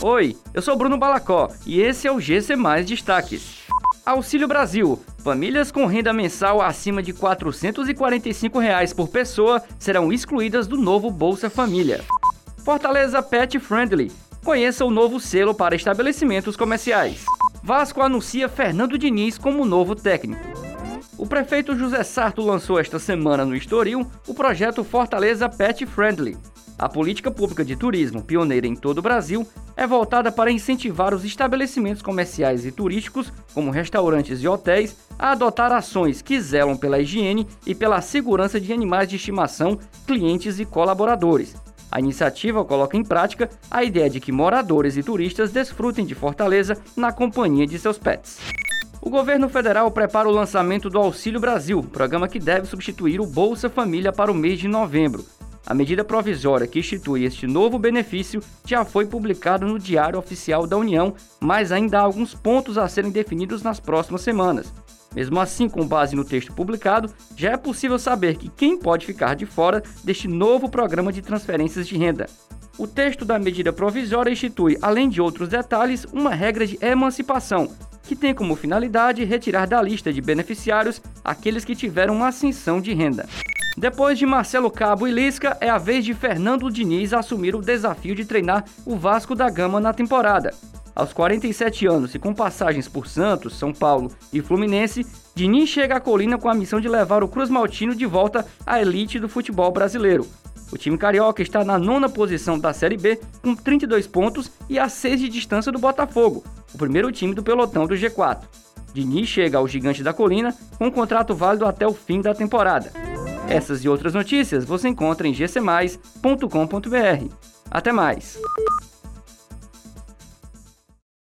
Oi, eu sou Bruno Balacó e esse é o GC Mais Destaques. Auxílio Brasil. Famílias com renda mensal acima de 445 reais por pessoa serão excluídas do novo Bolsa Família. Fortaleza Pet Friendly. Conheça o novo selo para estabelecimentos comerciais. Vasco anuncia Fernando Diniz como novo técnico. O prefeito José Sarto lançou esta semana no Estoril o projeto Fortaleza Pet Friendly, a política pública de turismo, pioneira em todo o Brasil, é voltada para incentivar os estabelecimentos comerciais e turísticos, como restaurantes e hotéis, a adotar ações que zelam pela higiene e pela segurança de animais de estimação, clientes e colaboradores. A iniciativa coloca em prática a ideia de que moradores e turistas desfrutem de Fortaleza na companhia de seus pets. O governo federal prepara o lançamento do Auxílio Brasil, programa que deve substituir o Bolsa Família para o mês de novembro. A medida provisória que institui este novo benefício já foi publicada no Diário Oficial da União, mas ainda há alguns pontos a serem definidos nas próximas semanas. Mesmo assim, com base no texto publicado, já é possível saber que quem pode ficar de fora deste novo programa de transferências de renda. O texto da medida provisória institui, além de outros detalhes, uma regra de emancipação, que tem como finalidade retirar da lista de beneficiários aqueles que tiveram uma ascensão de renda. Depois de Marcelo Cabo e Lisca, é a vez de Fernando Diniz assumir o desafio de treinar o Vasco da Gama na temporada. Aos 47 anos e com passagens por Santos, São Paulo e Fluminense, Diniz chega à colina com a missão de levar o Cruz Maltino de volta à elite do futebol brasileiro. O time carioca está na nona posição da Série B, com 32 pontos e a 6 de distância do Botafogo, o primeiro time do pelotão do G4. Diniz chega ao Gigante da Colina com um contrato válido até o fim da temporada. Essas e outras notícias você encontra em gcmais.com.br. Até mais!